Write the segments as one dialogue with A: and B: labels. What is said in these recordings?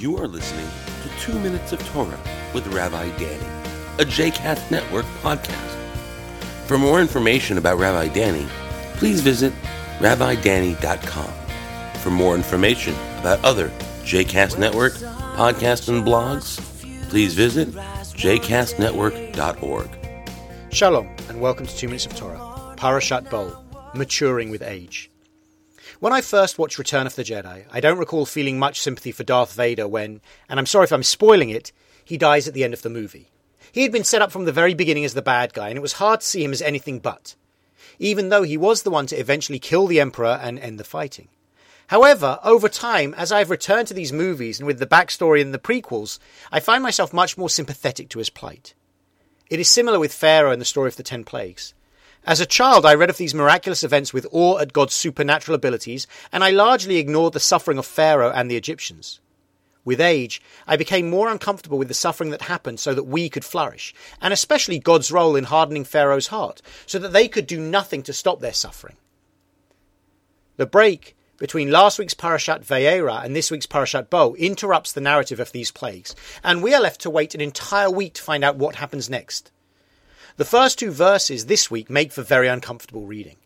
A: You are listening to Two Minutes of Torah with Rabbi Danny, a JCast Network podcast. For more information about Rabbi Danny, please visit rabbidanny.com. For more information about other JCast Network podcasts and blogs, please visit jcastnetwork.org.
B: Shalom, and welcome to Two Minutes of Torah, Parashat Bo, Maturing with Age. When I first watched Return of the Jedi, I don't recall feeling much sympathy for Darth Vader when, and I'm sorry if I'm spoiling it, he dies at the end of the movie. He had been set up from the very beginning as the bad guy, and it was hard to see him as anything but, even though he was the one to eventually kill the Emperor and end the fighting. However, over time, as I've returned to these movies and with the backstory and the prequels, I find myself much more sympathetic to his plight. It is similar with Pharaoh and the story of the Ten Plagues. As a child, I read of these miraculous events with awe at God's supernatural abilities, and I largely ignored the suffering of Pharaoh and the Egyptians. With age, I became more uncomfortable with the suffering that happened so that we could flourish, and especially God's role in hardening Pharaoh's heart, so that they could do nothing to stop their suffering. The break between last week's Parashat Va'era and this week's Parashat Bo interrupts the narrative of these plagues, and we are left to wait an entire week to find out what happens next. The first two verses this week make for very uncomfortable reading.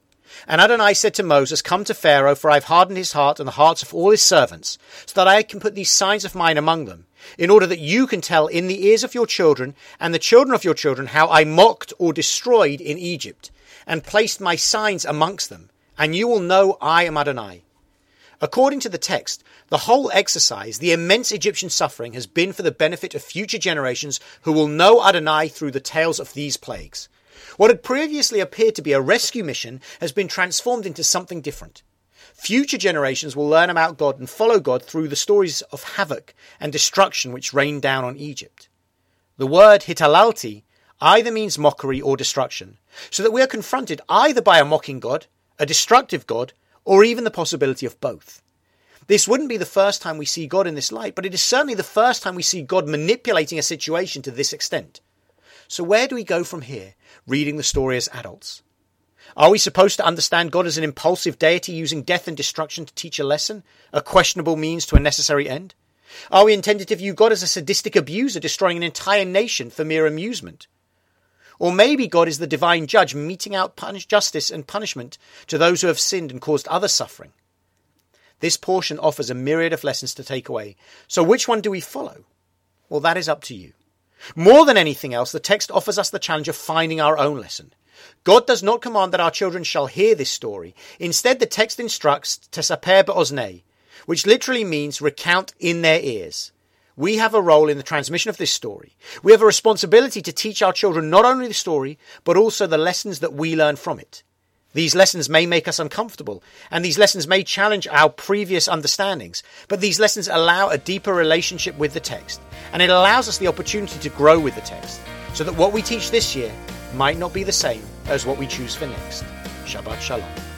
B: And Adonai said to Moses, Come to Pharaoh, for I have hardened his heart and the hearts of all his servants, so that I can put these signs of mine among them, in order that you can tell in the ears of your children and the children of your children how I mocked or destroyed in Egypt, and placed my signs amongst them, and you will know I am Adonai. According to the text, the whole exercise, the immense Egyptian suffering, has been for the benefit of future generations who will know Adonai through the tales of these plagues. What had previously appeared to be a rescue mission has been transformed into something different. Future generations will learn about God and follow God through the stories of havoc and destruction which rained down on Egypt. The word hitalalti either means mockery or destruction, so that we are confronted either by a mocking God, a destructive God, or even the possibility of both. This wouldn't be the first time we see God in this light, but it is certainly the first time we see God manipulating a situation to this extent. So where do we go from here, reading the story as adults? Are we supposed to understand God as an impulsive deity using death and destruction to teach a lesson, a questionable means to a necessary end? Are we intended to view God as a sadistic abuser destroying an entire nation for mere amusement? Or maybe God is the divine judge meting out punish, justice and punishment to those who have sinned and caused other suffering. This portion offers a myriad of lessons to take away. So which one do we follow? Well, that is up to you. More than anything else, the text offers us the challenge of finding our own lesson. God does not command that our children shall hear this story. Instead, the text instructs be'oznei, which literally means recount in their ears. We have a role in the transmission of this story. We have a responsibility to teach our children not only the story, but also the lessons that we learn from it. These lessons may make us uncomfortable, and these lessons may challenge our previous understandings, but these lessons allow a deeper relationship with the text, and it allows us the opportunity to grow with the text, so that what we teach this year might not be the same as what we choose for next. Shabbat Shalom.